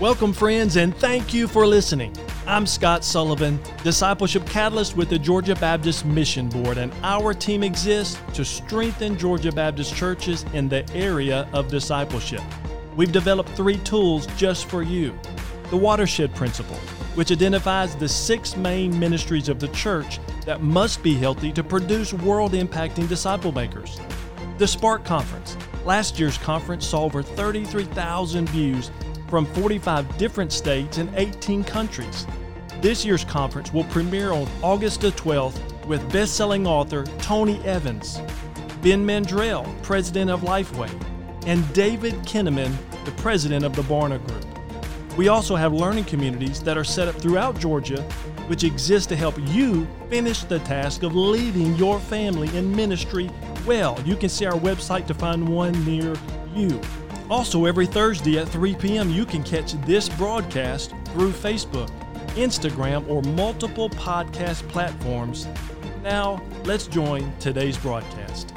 Welcome, friends, and thank you for listening. I'm Scott Sullivan, Discipleship Catalyst with the Georgia Baptist Mission Board, and our team exists to strengthen Georgia Baptist churches in the area of discipleship. We've developed three tools just for you the Watershed Principle, which identifies the six main ministries of the church that must be healthy to produce world impacting disciple makers. The Spark Conference. Last year's conference saw over 33,000 views from 45 different states and 18 countries. This year's conference will premiere on August the 12th with best-selling author Tony Evans, Ben Mandrell, president of Lifeway, and David Kinnaman, the president of the Barna Group. We also have learning communities that are set up throughout Georgia, which exist to help you finish the task of leading your family in ministry well. You can see our website to find one near you. Also, every Thursday at 3 p.m., you can catch this broadcast through Facebook, Instagram, or multiple podcast platforms. Now, let's join today's broadcast.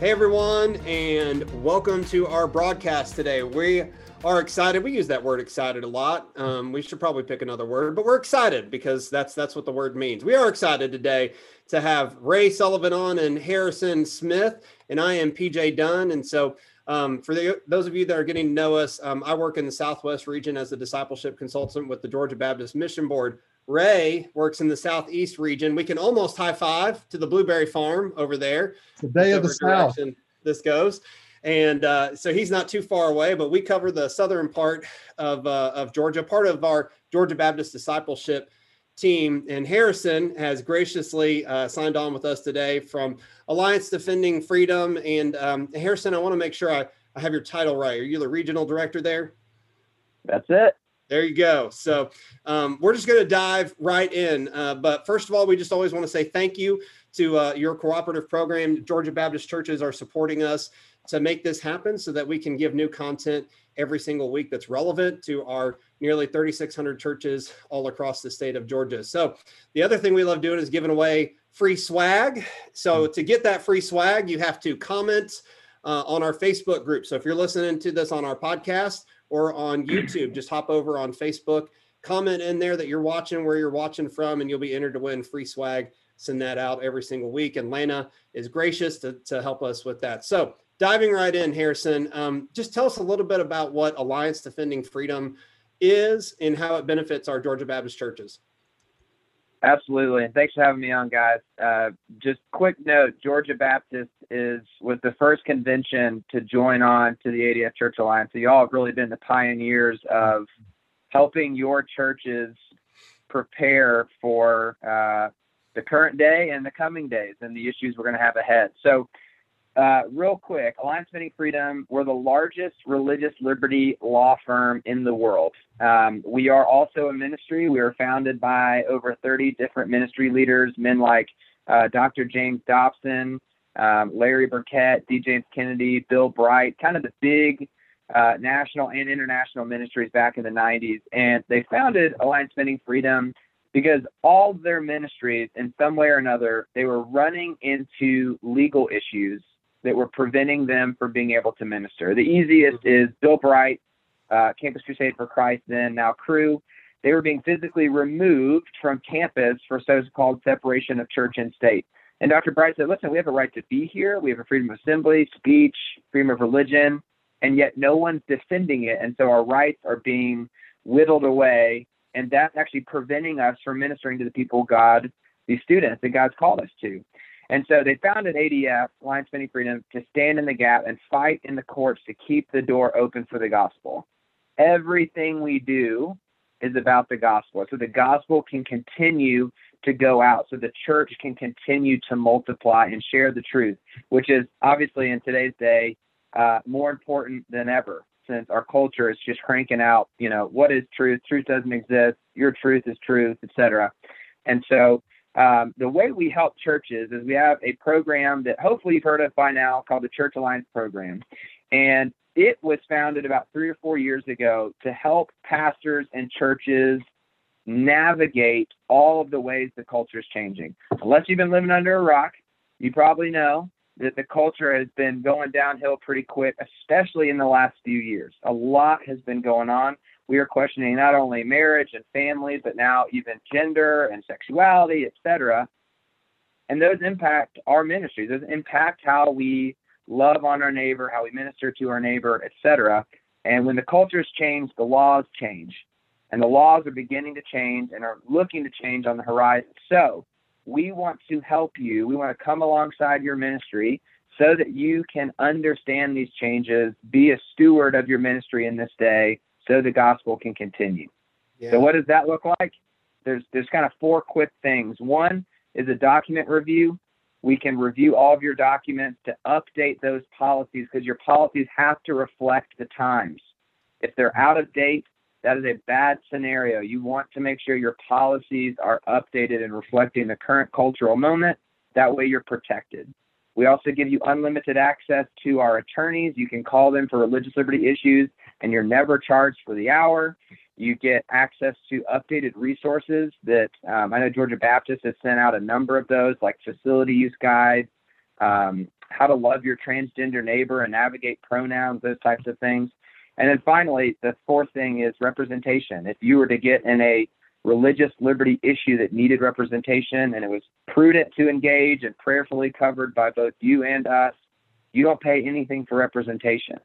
Hey, everyone, and welcome to our broadcast today. We are excited. We use that word excited a lot. Um, we should probably pick another word, but we're excited because that's that's what the word means. We are excited today to have Ray Sullivan on and Harrison Smith, and I am PJ Dunn. And so, um, for the, those of you that are getting to know us, um, I work in the Southwest region as a discipleship consultant with the Georgia Baptist Mission Board. Ray works in the Southeast region. We can almost high five to the Blueberry Farm over there. The day of the South. This goes. And uh, so he's not too far away, but we cover the southern part of, uh, of Georgia, part of our Georgia Baptist discipleship team. And Harrison has graciously uh, signed on with us today from Alliance Defending Freedom. And um, Harrison, I want to make sure I, I have your title right. Are you the regional director there? That's it. There you go. So um, we're just going to dive right in. Uh, but first of all, we just always want to say thank you to uh, your cooperative program. Georgia Baptist churches are supporting us to make this happen so that we can give new content every single week that's relevant to our nearly 3,600 churches all across the state of Georgia. So, the other thing we love doing is giving away free swag. So, to get that free swag, you have to comment uh, on our Facebook group. So, if you're listening to this on our podcast or on YouTube, just hop over on Facebook, comment in there that you're watching, where you're watching from, and you'll be entered to win free swag. Send that out every single week. And Lena is gracious to, to help us with that. So, diving right in, Harrison, um, just tell us a little bit about what Alliance Defending Freedom is and how it benefits our Georgia Baptist churches. Absolutely, and thanks for having me on, guys. Uh, just quick note: Georgia Baptist is was the first convention to join on to the ADF Church Alliance. So y'all have really been the pioneers of helping your churches prepare for uh, the current day and the coming days and the issues we're going to have ahead. So uh, real quick, Alliance Defending Freedom, we're the largest religious liberty law firm in the world. Um, we are also a ministry. We are founded by over 30 different ministry leaders, men like uh, Dr. James Dobson, um, Larry Burkett, D. James Kennedy, Bill Bright, kind of the big uh, national and international ministries back in the 90s. And they founded Alliance Defending Freedom because all their ministries, in some way or another, they were running into legal issues that were preventing them from being able to minister. The easiest mm-hmm. is Bill Bright, uh, Campus Crusade for Christ, then now Cru. They were being physically removed from campus for so-called separation of church and state. And Dr. Bright said, listen, we have a right to be here. We have a freedom of assembly, speech, freedom of religion, and yet no one's defending it. And so our rights are being whittled away. And that's actually preventing us from ministering to the people God, these students that God's called us to. And so they founded ADF, Alliance Defending Freedom, to stand in the gap and fight in the courts to keep the door open for the gospel. Everything we do is about the gospel. So the gospel can continue to go out, so the church can continue to multiply and share the truth, which is obviously in today's day uh, more important than ever since our culture is just cranking out, you know, what is truth? Truth doesn't exist. Your truth is truth, etc. And so um, the way we help churches is we have a program that hopefully you've heard of by now called the Church Alliance Program. And it was founded about three or four years ago to help pastors and churches navigate all of the ways the culture is changing. Unless you've been living under a rock, you probably know that the culture has been going downhill pretty quick, especially in the last few years. A lot has been going on. We are questioning not only marriage and family, but now even gender and sexuality, etc. And those impact our ministry. Those impact how we love on our neighbor, how we minister to our neighbor, etc. And when the cultures change, the laws change. And the laws are beginning to change and are looking to change on the horizon. So we want to help you. We want to come alongside your ministry so that you can understand these changes, be a steward of your ministry in this day, so the gospel can continue. Yeah. So what does that look like? There's there's kind of four quick things. One is a document review. We can review all of your documents to update those policies because your policies have to reflect the times. If they're out of date, that is a bad scenario. You want to make sure your policies are updated and reflecting the current cultural moment. That way you're protected. We also give you unlimited access to our attorneys. You can call them for religious liberty issues and you're never charged for the hour. You get access to updated resources that um, I know Georgia Baptist has sent out a number of those, like facility use guides, um, how to love your transgender neighbor and navigate pronouns, those types of things. And then finally, the fourth thing is representation. If you were to get in a religious liberty issue that needed representation and it was prudent to engage and prayerfully covered by both you and us, you don't pay anything for representation.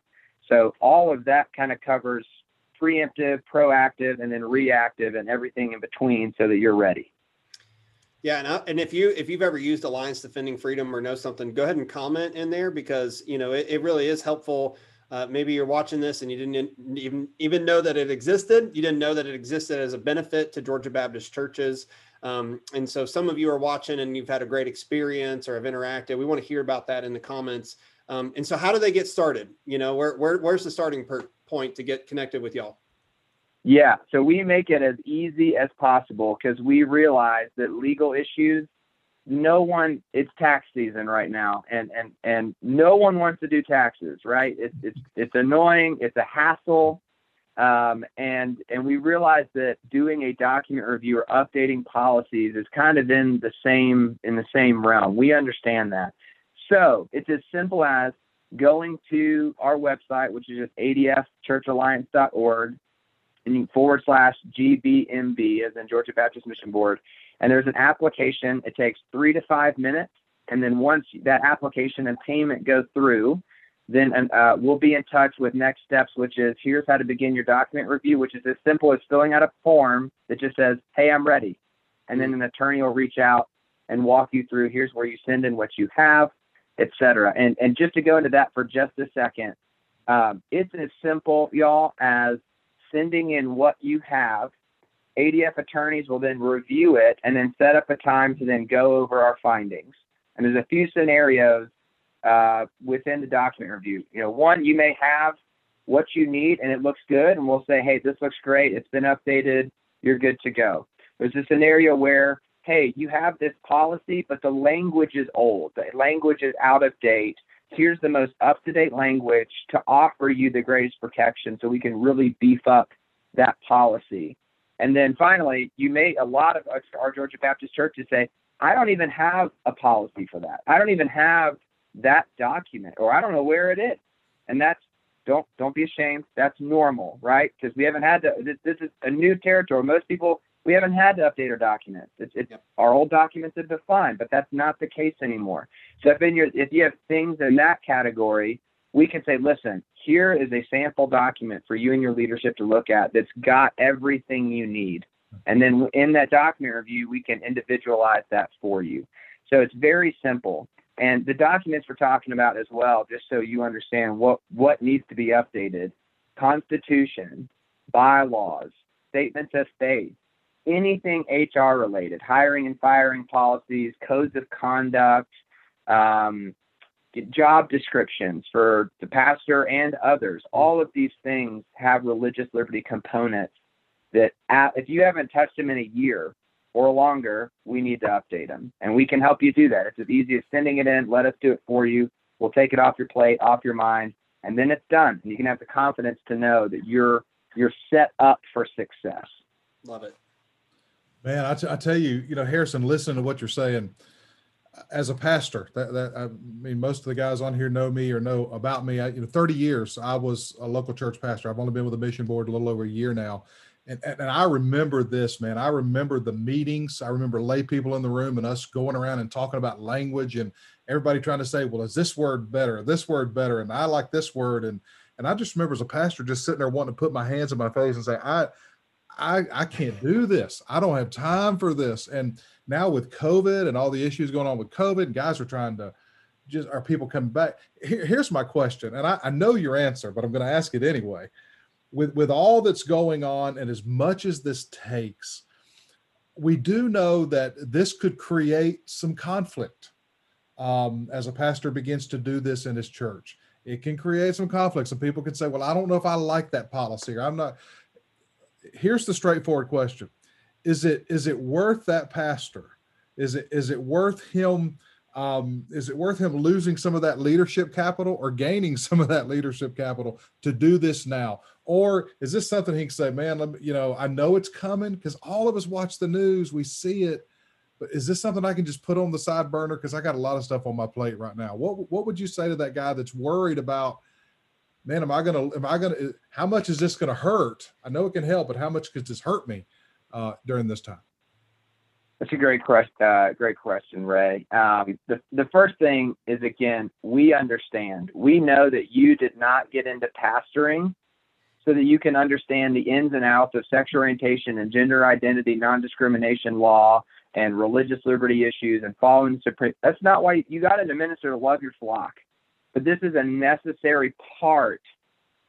So all of that kind of covers preemptive, proactive, and then reactive, and everything in between, so that you're ready. Yeah, and, I, and if you if you've ever used Alliance Defending Freedom or know something, go ahead and comment in there because you know it, it really is helpful. Uh, maybe you're watching this and you didn't even even know that it existed. You didn't know that it existed as a benefit to Georgia Baptist churches. Um, and so some of you are watching and you've had a great experience or have interacted. We want to hear about that in the comments. Um, and so, how do they get started? You know, where, where where's the starting per- point to get connected with y'all? Yeah, so we make it as easy as possible because we realize that legal issues, no one. It's tax season right now, and and and no one wants to do taxes, right? It's it's it's annoying. It's a hassle. Um, and and we realize that doing a document review or updating policies is kind of in the same in the same realm. We understand that. So it's as simple as going to our website, which is just adfchurchalliance.org, and forward slash GBMB, as in Georgia Baptist Mission Board. And there's an application. It takes three to five minutes. And then once that application and payment go through, then uh, we'll be in touch with next steps, which is here's how to begin your document review, which is as simple as filling out a form that just says, hey, I'm ready. And then an attorney will reach out and walk you through here's where you send in what you have, etc. And and just to go into that for just a second, um, it's as simple, y'all, as sending in what you have. ADF attorneys will then review it and then set up a time to then go over our findings. And there's a few scenarios uh, within the document review. You know, one, you may have what you need and it looks good, and we'll say, hey, this looks great. It's been updated. You're good to go. There's a scenario where hey, you have this policy, but the language is old. The language is out of date. Here's the most up to date language to offer you the greatest protection so we can really beef up that policy. And then finally, you may, a lot of our Georgia Baptist churches say, I don't even have a policy for that. I don't even have that document, or I don't know where it is. And that's don't don't be ashamed. That's normal, right? Because we haven't had to. This, this is a new territory. Most people we haven't had to update our documents. It's, it's yep. our old documents have been fine, but that's not the case anymore. So if in your if you have things in that category, we can say, listen, here is a sample document for you and your leadership to look at that's got everything you need. And then in that document review, we can individualize that for you. So it's very simple. And the documents we're talking about as well, just so you understand what, what needs to be updated Constitution, bylaws, statements of faith, anything HR related, hiring and firing policies, codes of conduct, um, job descriptions for the pastor and others. All of these things have religious liberty components that if you haven't touched them in a year or longer, we need to update them. And we can help you do that. It's as easy as sending it in, let us do it for you. We'll take it off your plate, off your mind, and then it's done. And you can have the confidence to know that you're you're set up for success. Love it. Man, I, t- I tell you, you know, Harrison, listen to what you're saying. as a pastor, that, that I mean, most of the guys on here know me or know about me. I, you know, 30 years I was a local church pastor. I've only been with the mission board a little over a year now. And, and, and I remember this, man. I remember the meetings. I remember lay people in the room and us going around and talking about language and everybody trying to say, well, is this word better? This word better? And I like this word. And and I just remember as a pastor just sitting there wanting to put my hands in my face and say, I I I can't do this. I don't have time for this. And now with COVID and all the issues going on with COVID, guys are trying to just are people coming back? Here, here's my question, and I, I know your answer, but I'm going to ask it anyway. With with all that's going on, and as much as this takes, we do know that this could create some conflict um, as a pastor begins to do this in his church. It can create some conflicts, and people can say, "Well, I don't know if I like that policy," or "I'm not." Here's the straightforward question: is it is it worth that pastor? Is it is it worth him? Um, is it worth him losing some of that leadership capital or gaining some of that leadership capital to do this now? Or is this something he can say, man, you know, I know it's coming because all of us watch the news, we see it, but is this something I can just put on the side burner? Because I got a lot of stuff on my plate right now. What what would you say to that guy that's worried about, man, am I gonna am I gonna how much is this gonna hurt? I know it can help, but how much could this hurt me? uh, during this time? That's a great question. Uh, great question, Ray. Um, the the first thing is again, we understand. We know that you did not get into pastoring so that you can understand the ins and outs of sexual orientation and gender identity, non-discrimination law, and religious liberty issues, and following the supreme. That's not why you got into minister to love your flock, but this is a necessary part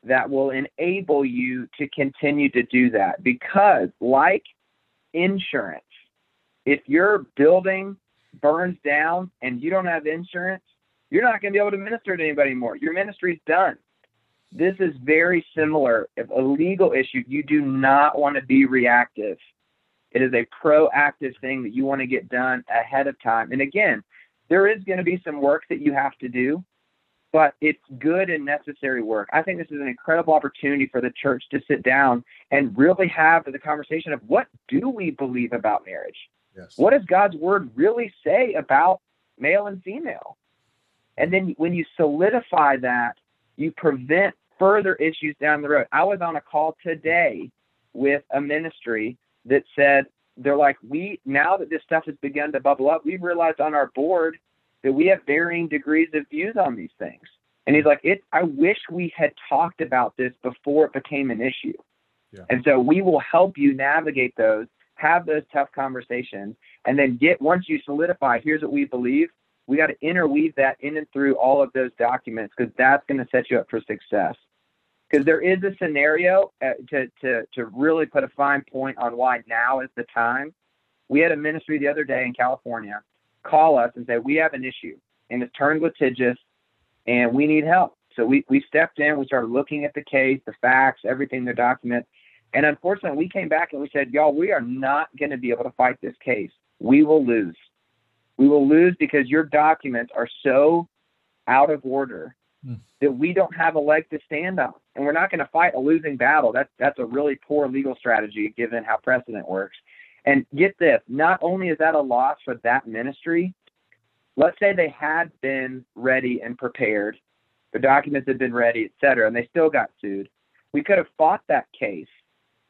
that will enable you to continue to do that. Because, like insurance, if your building burns down and you don't have insurance, you're not going to be able to minister to anybody anymore. Your ministry's done. This is very similar. If a legal issue, you do not want to be reactive. It is a proactive thing that you want to get done ahead of time. And again, there is going to be some work that you have to do but it's good and necessary work. I think this is an incredible opportunity for the church to sit down and really have the conversation of what do we believe about marriage? Yes. What does God's word really say about male and female? And then when you solidify that, you prevent further issues down the road. I was on a call today with a ministry that said, they're like, we, now that this stuff has begun to bubble up, we've realized on our board that we have varying degrees of views on these things. And he's like, it, I wish we had talked about this before it became an issue. Yeah. And so we will help you navigate those, have those tough conversations, and then get, once you solidify, here's what we believe, we got to interweave that in and through all of those documents because that's going to set you up for success. Because there is a scenario uh, to, to, to really put a fine point on why now is the time. We had a ministry the other day in California call us and say, We have an issue and it's turned litigious and we need help. So we, we stepped in, we started looking at the case, the facts, everything, the document. And unfortunately, we came back and we said, Y'all, we are not going to be able to fight this case. We will lose. We will lose because your documents are so out of order hmm. that we don't have a leg to stand on. And we're not going to fight a losing battle. That's, that's a really poor legal strategy given how precedent works. And get this, not only is that a loss for that ministry, let's say they had been ready and prepared, the documents had been ready, et cetera, and they still got sued. We could have fought that case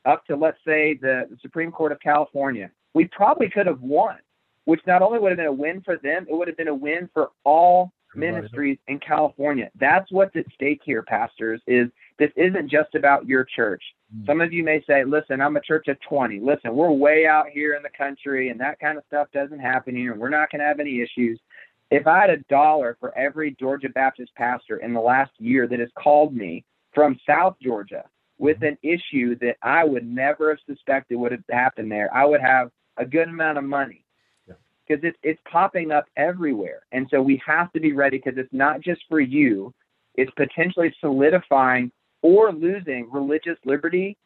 up to, let's say, the, the Supreme Court of California. We probably could have won, which not only would have been a win for them, it would have been a win for all ministries in California. That's what's at stake here, pastors, is this isn't just about your church. Mm. Some of you may say, listen, I'm a church of 20. Listen, we're way out here in the country and that kind of stuff doesn't happen here and we're not going to have any issues. If I had a dollar for every Georgia Baptist pastor in the last year that has called me from South Georgia with mm-hmm. an issue that I would never have suspected would have happened there, I would have a good amount of money because it's it's popping up everywhere. And so we have to be ready because it's not just for you; it's potentially solidifying or losing religious liberty,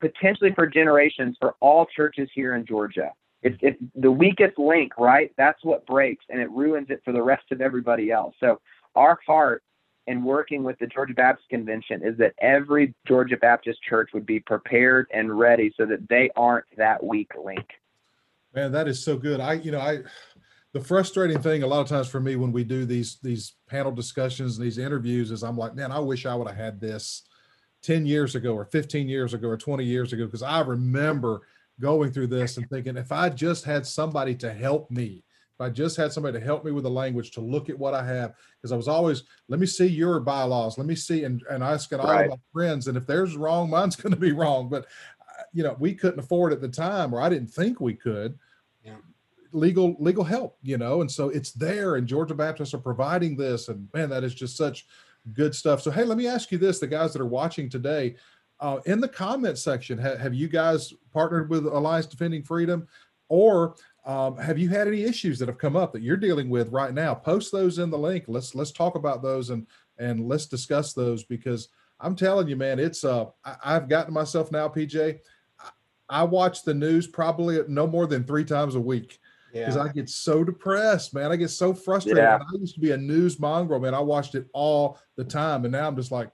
potentially for generations for all churches here in Georgia. It's, it's the weakest link, right? That's what breaks, and it ruins it for the rest of everybody else. So our heart in working with the Georgia Baptist Convention is that every Georgia Baptist church would be prepared and ready so that they aren't that weak link. Man, that is so good. I, you know, I, the frustrating thing a lot of times for me when we do these these panel discussions and these interviews is I'm like, man, I wish I would have had this 10 years ago or 15 years ago or 20 years ago because I remember going through this and thinking if I just had somebody to help me, if I just had somebody to help me with the language to look at what I have, because I was always, let me see your bylaws, let me see, and, and asking all Right. of my friends, and if there's wrong, mine's going to be wrong. But you know, we couldn't afford at the time, or I didn't think we could. Yeah. Legal legal help, you know, and so it's there, and Georgia Baptists are providing this, and man, that is just such good stuff. So hey, let me ask you this: the guys that are watching today, uh, in the comment section, ha- have you guys partnered with Alliance Defending Freedom, or um, have you had any issues that have come up that you're dealing with right now? Post those in the link. Let's let's talk about those and and let's discuss those because I'm telling you, man, it's uh I, I've gotten myself now, PJ. I, I watch the news probably no more than three times a week because Yeah. I get so depressed, man. I get so frustrated. Yeah. I used to be a news mongrel, man. I watched it all the time, and now I'm just like,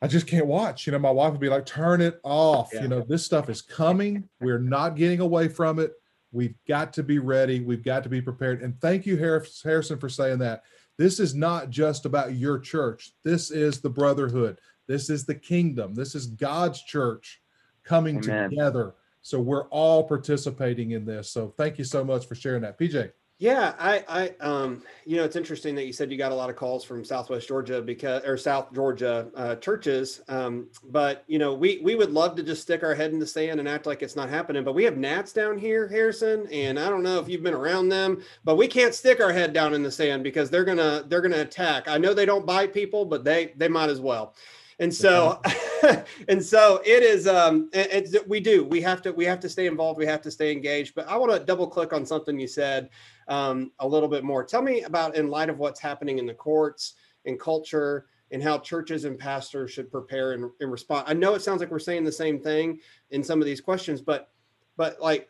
I just can't watch. You know, my wife would be like, "Turn it off." Yeah. You know, this stuff is coming. We're not getting away from it. We've got to be ready. We've got to be prepared. And thank you, Harris- Harrison, for saying that. This is not just about your church. This is the brotherhood. This is the kingdom. This is God's church coming Amen. together. So we're all participating in this. So thank you so much for sharing that, PJ. Yeah, I, I, um, you know, it's interesting that you said you got a lot of calls from Southwest Georgia because, or South Georgia uh, churches. Um, but you know, we we would love to just stick our head in the sand and act like it's not happening. But we have gnats down here, Harrison, and I don't know if you've been around them, but we can't stick our head down in the sand because they're gonna they're gonna attack. I know they don't bite people, but they they might as well. And so, and so it is. Um, it- we do. We have to. We have to stay involved. We have to stay engaged. But I want to double click on something you said um, a little bit more. Tell me about, in light of what's happening in the courts and culture, and how churches and pastors should prepare and, and respond. I know it sounds like we're saying the same thing in some of these questions, but, but like,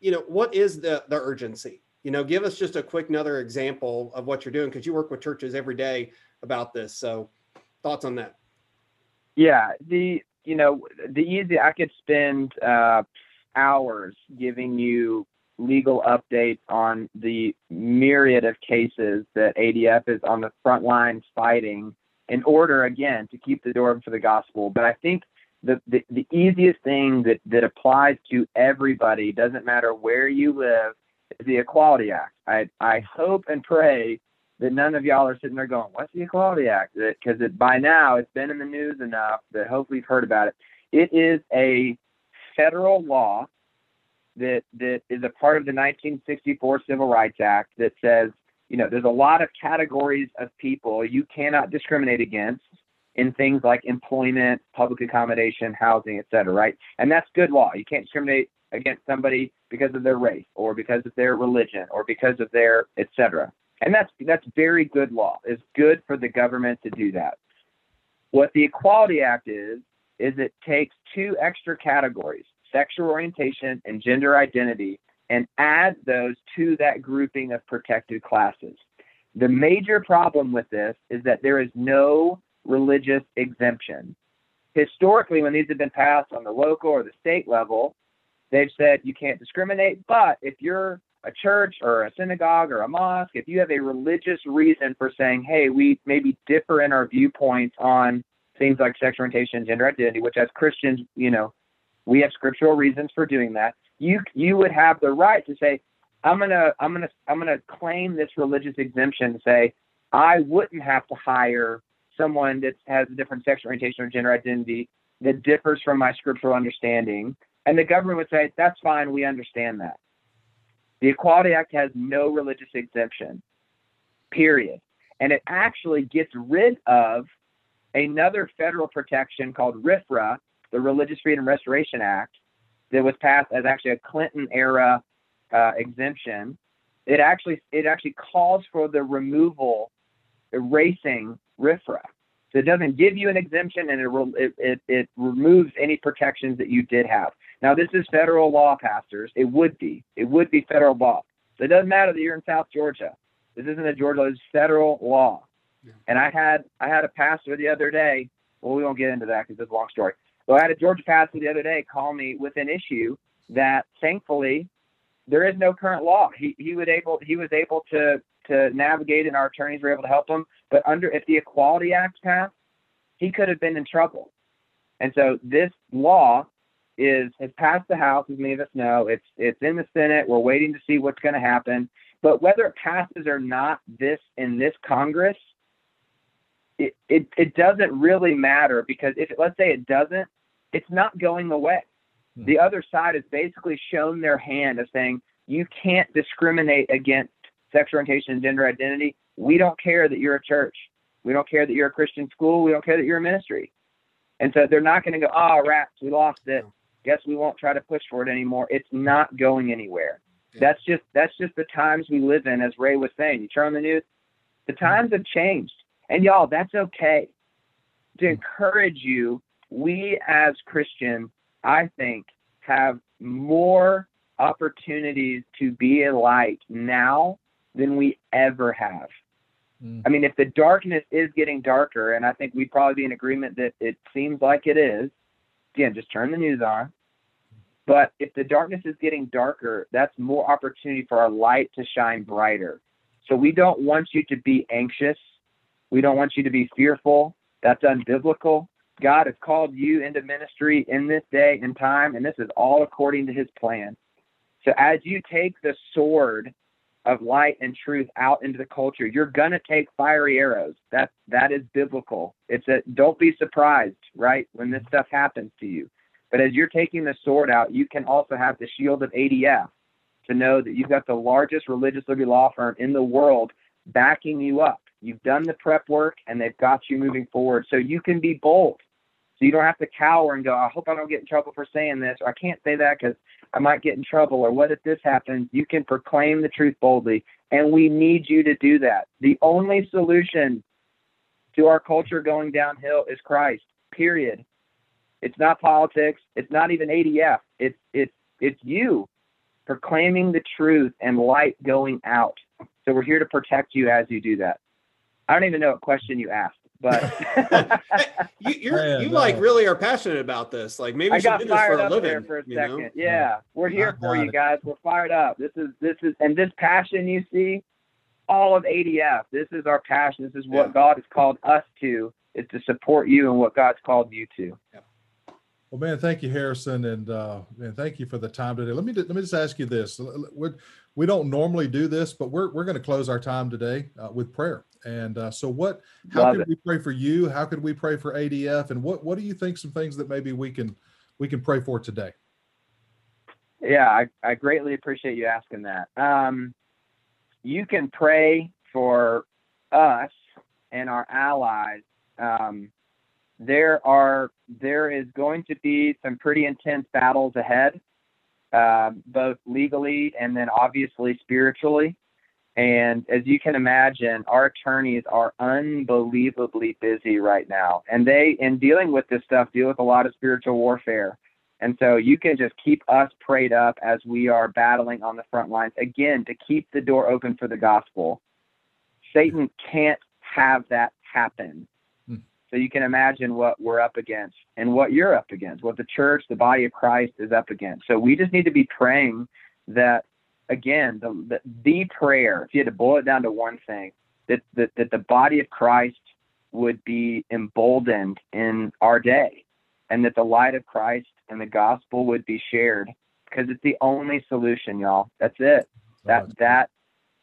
you know, what is the the urgency? You know, give us just a quick another example of what you're doing because you work with churches every day about this. So, thoughts on that? Yeah, the you know the easy I could spend uh, hours giving you legal updates on the myriad of cases that ADF is on the front lines fighting in order again to keep the door open for the gospel. But I think the, the, the easiest thing that, that applies to everybody, doesn't matter where you live, is the Equality Act. I, I hope and pray that none of y'all are sitting there going, "What's the Equality Act?" Because by now it's been in the news enough that hopefully you've heard about it. It is a federal law that that is a part of the 1964 Civil Rights Act that says, you know, there's a lot of categories of people you cannot discriminate against in things like employment, public accommodation, housing, et cetera, right? And that's good law. You can't discriminate against somebody because of their race or because of their religion or because of their et cetera. And that's that's very good law. It's good for the government to do that. What the Equality Act is is it takes two extra categories, sexual orientation and gender identity, and adds those to that grouping of protected classes. The major problem with this is that there is no religious exemption. Historically, when these have been passed on the local or the state level, they've said you can't discriminate, but if you're a church or a synagogue or a mosque, if you have a religious reason for saying, hey, we maybe differ in our viewpoints on things like sexual orientation gender identity, which as Christians, you know, we have scriptural reasons for doing that. You you would have the right to say, I'm gonna I'm gonna I'm gonna claim this religious exemption to say I wouldn't have to hire someone that has a different sexual orientation or gender identity that differs from my scriptural understanding. And the government would say, that's fine, we understand that. The Equality Act has no religious exemption, period. And it actually gets rid of another federal protection called RFRA, the Religious Freedom Restoration Act, that was passed as actually a Clinton era uh, exemption. It actually it actually calls for the removal, erasing RFRA. So it doesn't give you an exemption, and it, it, it, it removes any protections that you did have. Now, this is federal law, pastors. It would be. It would be federal law. So it doesn't matter that you're in South Georgia. This isn't a Georgia law. It's federal law. Yeah. And I had I had a pastor the other day. Well, we won't get into that because it's a long story. So I had a Georgia pastor the other day call me with an issue that thankfully there is no current law. He he would able he was able to to navigate, and our attorneys were able to help him. But under if the Equality Act passed, he could have been in trouble. And so this law is has passed the House, as many of us know. It's it's in the Senate. We're waiting to see what's going to happen. But whether it passes or not, this in this Congress, it, it it doesn't really matter because if let's say it doesn't, it's not going away. Hmm. The other side has basically shown their hand of saying you can't discriminate against sexual orientation and gender identity. We don't care that you're a church. We don't care that you're a Christian school. We don't care that you're a ministry. And so they're not going to go, oh, rats, we lost it. Guess we won't try to push for it anymore. It's not going anywhere. Yeah. That's just that's just the times we live in, as Ray was saying. You turn on the news, the times have changed. And y'all, that's okay. To encourage you, we as Christians, I think, have more opportunities to be a light now than we ever have. Mm. I mean, if the darkness is getting darker, and I think we'd probably be in agreement that it seems like it is, again, just turn the news on. But if the darkness is getting darker, that's more opportunity for our light to shine brighter. So we don't want you to be anxious. We don't want you to be fearful. That's unbiblical. God has called you into ministry in this day and time, and this is all according to his plan. So as you take the sword of light and truth out into the culture, you're gonna take fiery arrows. That that is biblical. It's a don't be surprised, right, when this stuff happens to you. But as you're taking the sword out, you can also have the shield of ADF to know that you've got the largest religious liberty law firm in the world backing you up. You've done the prep work and they've got you moving forward. So you can be bold. So you don't have to cower and go, I hope I don't get in trouble for saying this, or I can't say that because I might get in trouble, or what if this happens? You can proclaim the truth boldly, and we need you to do that. The only solution to our culture going downhill is Christ. Period. It's not politics. It's not even ADF. It's it's it's you proclaiming the truth and light going out. So we're here to protect you as you do that. I don't even know what question you asked but you you're, you like really are passionate about this. Like maybe I got fired up living, there for a second. Know? Yeah, we're here for you guys. We're fired up. This is this is and this passion you see, all of ADF. This is our passion. This is what yeah. God has called us to. Is to support you and what God's called you to. Yeah. Well, man, thank you, Harrison, and uh, and thank you for the time today. Let me let me just ask you this: we we don't normally do this, but we're we're going to close our time today uh, with prayer. And uh, so, what? How Love can it. we pray for you? How could we pray for ADF? And what what do you think? Some things that maybe we can we can pray for today. Yeah, I, I greatly appreciate you asking that. Um, you can pray for us and our allies. Um, there are there is going to be some pretty intense battles ahead, uh, both legally and then obviously spiritually. And as you can imagine, our attorneys are unbelievably busy right now. And they, in dealing with this stuff, deal with a lot of spiritual warfare. And so you can just keep us prayed up as we are battling on the front lines, again, to keep the door open for the gospel. Satan can't have that happen. So you can imagine what we're up against and what you're up against, what the church, the body of Christ is up against. So we just need to be praying that again, the, the, the prayer, if you had to boil it down to one thing, that, that, that the body of Christ would be emboldened in our day and that the light of Christ and the gospel would be shared because it's the only solution, y'all. That's it. That, that,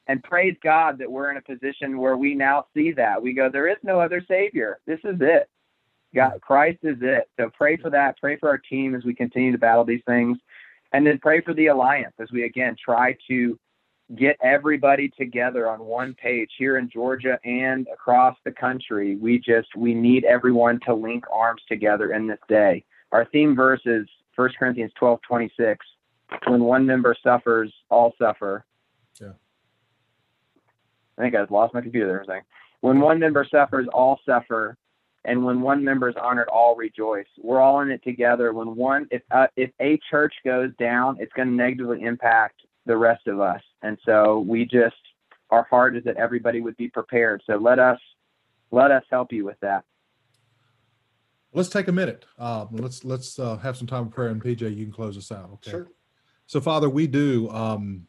and praise God that we're in a position where we now see that. We go, there is no other Savior. This is it. God, mm. Christ is it. So pray for that. Pray for our team as we continue to battle these things. And then pray for the alliance as we again try to get everybody together on one page here in Georgia and across the country. We just we need everyone to link arms together in this day. Our theme verse is 1 Corinthians 12, 26. When one member suffers, all suffer. Yeah. I think I lost my computer there for a second. When one member suffers, all suffer and when one member is honored, all rejoice. We're all in it together. When one, if uh, if a church goes down, it's going to negatively impact the rest of us. And so we just, our heart is that everybody would be prepared. So let us, let us help you with that. Let's take a minute. Um, let's let's uh, have some time of prayer, and PJ, you can close us out. Okay. Sure. So, Father, we do. Um,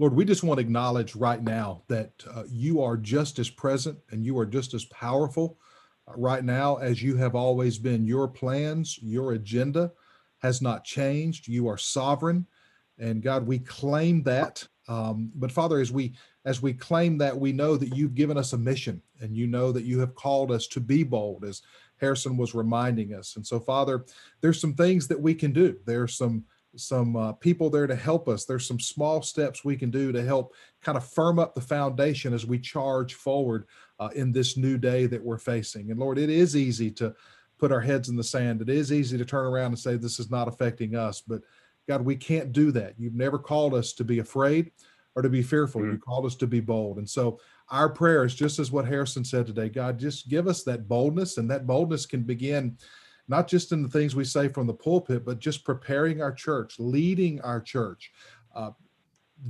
Lord, we just want to acknowledge right now that uh, you are just as present and you are just as powerful uh, right now as you have always been. Your plans, your agenda has not changed. You are sovereign. And God, we claim that. Um, but Father, as we as we claim that, we know that you've given us a mission and you know that you have called us to be bold, as Harrison was reminding us. And so, Father, there's some things that we can do. There's some some uh, people there to help us. There's some small steps we can do to help kind of firm up the foundation as we charge forward uh, in this new day that we're facing. And Lord, it is easy to put our heads in the sand. It is easy to turn around and say, this is not affecting us. But God, we can't do that. You've never called us to be afraid or to be fearful. Mm-hmm. You called us to be bold. And so our prayer is just as what Harrison said today God, just give us that boldness, and that boldness can begin not just in the things we say from the pulpit, but just preparing our church, leading our church, uh,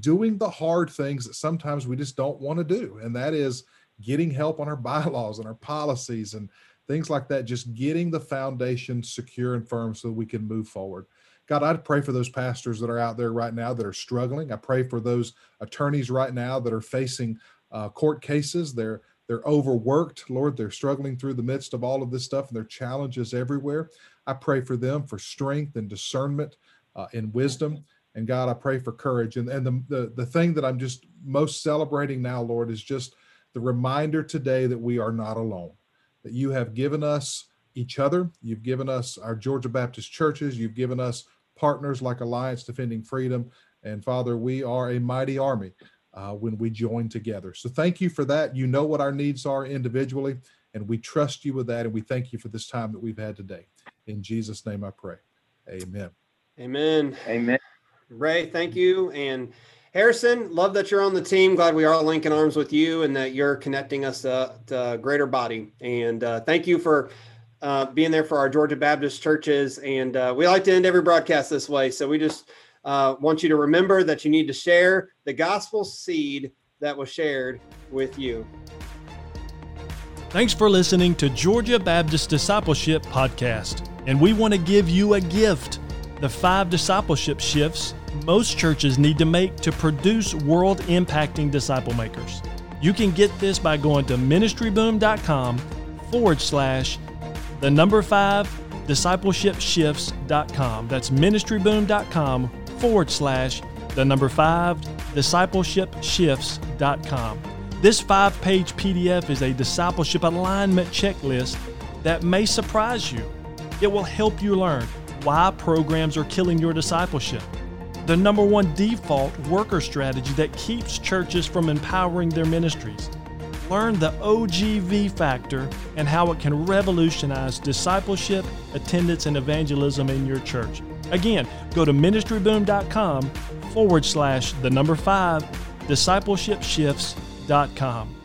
doing the hard things that sometimes we just don't want to do. And that is getting help on our bylaws and our policies and things like that, just getting the foundation secure and firm so we can move forward. God, I pray for those pastors that are out there right now that are struggling. I pray for those attorneys right now that are facing uh, court cases. They're they're overworked, Lord. They're struggling through the midst of all of this stuff, and there are challenges everywhere. I pray for them for strength and discernment uh, and wisdom. And God, I pray for courage. And, and the, the, the thing that I'm just most celebrating now, Lord, is just the reminder today that we are not alone, that you have given us each other. You've given us our Georgia Baptist churches. You've given us partners like Alliance Defending Freedom. And Father, we are a mighty army uh, when we join together. So thank you for that. You know what our needs are individually, and we trust you with that. And we thank you for this time that we've had today. In Jesus' name I pray. Amen. Amen. Amen. Ray, thank you. And Harrison, love that you're on the team. Glad we are linking arms with you and that you're connecting us to, to greater body. And uh, thank you for uh, being there for our Georgia Baptist churches. And uh, we like to end every broadcast this way. So we just uh, want you to remember that you need to share the gospel seed that was shared with you. Thanks for listening to Georgia Baptist Discipleship Podcast. And we want to give you a gift the five discipleship shifts most churches need to make to produce world impacting disciple makers. You can get this by going to ministryboom.com forward slash the number five discipleshipshifts.com. That's ministryboom.com forward slash the number five discipleshipshifts.com. This five page PDF is a discipleship alignment checklist that may surprise you. It will help you learn why programs are killing your discipleship, the number one default worker strategy that keeps churches from empowering their ministries. Learn the OGV factor and how it can revolutionize discipleship, attendance, and evangelism in your church. Again, go to ministryboom.com forward slash the number five discipleshipshifts.com.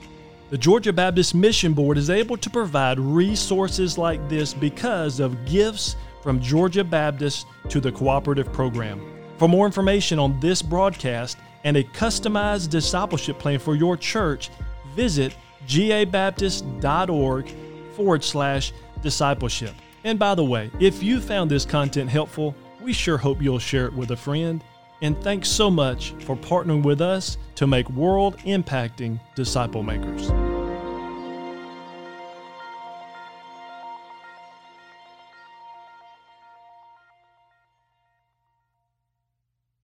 The Georgia Baptist Mission Board is able to provide resources like this because of gifts from Georgia Baptist to the cooperative program. For more information on this broadcast and a customized discipleship plan for your church, visit gabaptist.org forward slash discipleship. And by the way, if you found this content helpful, we sure hope you'll share it with a friend. And thanks so much for partnering with us to make world impacting disciple makers.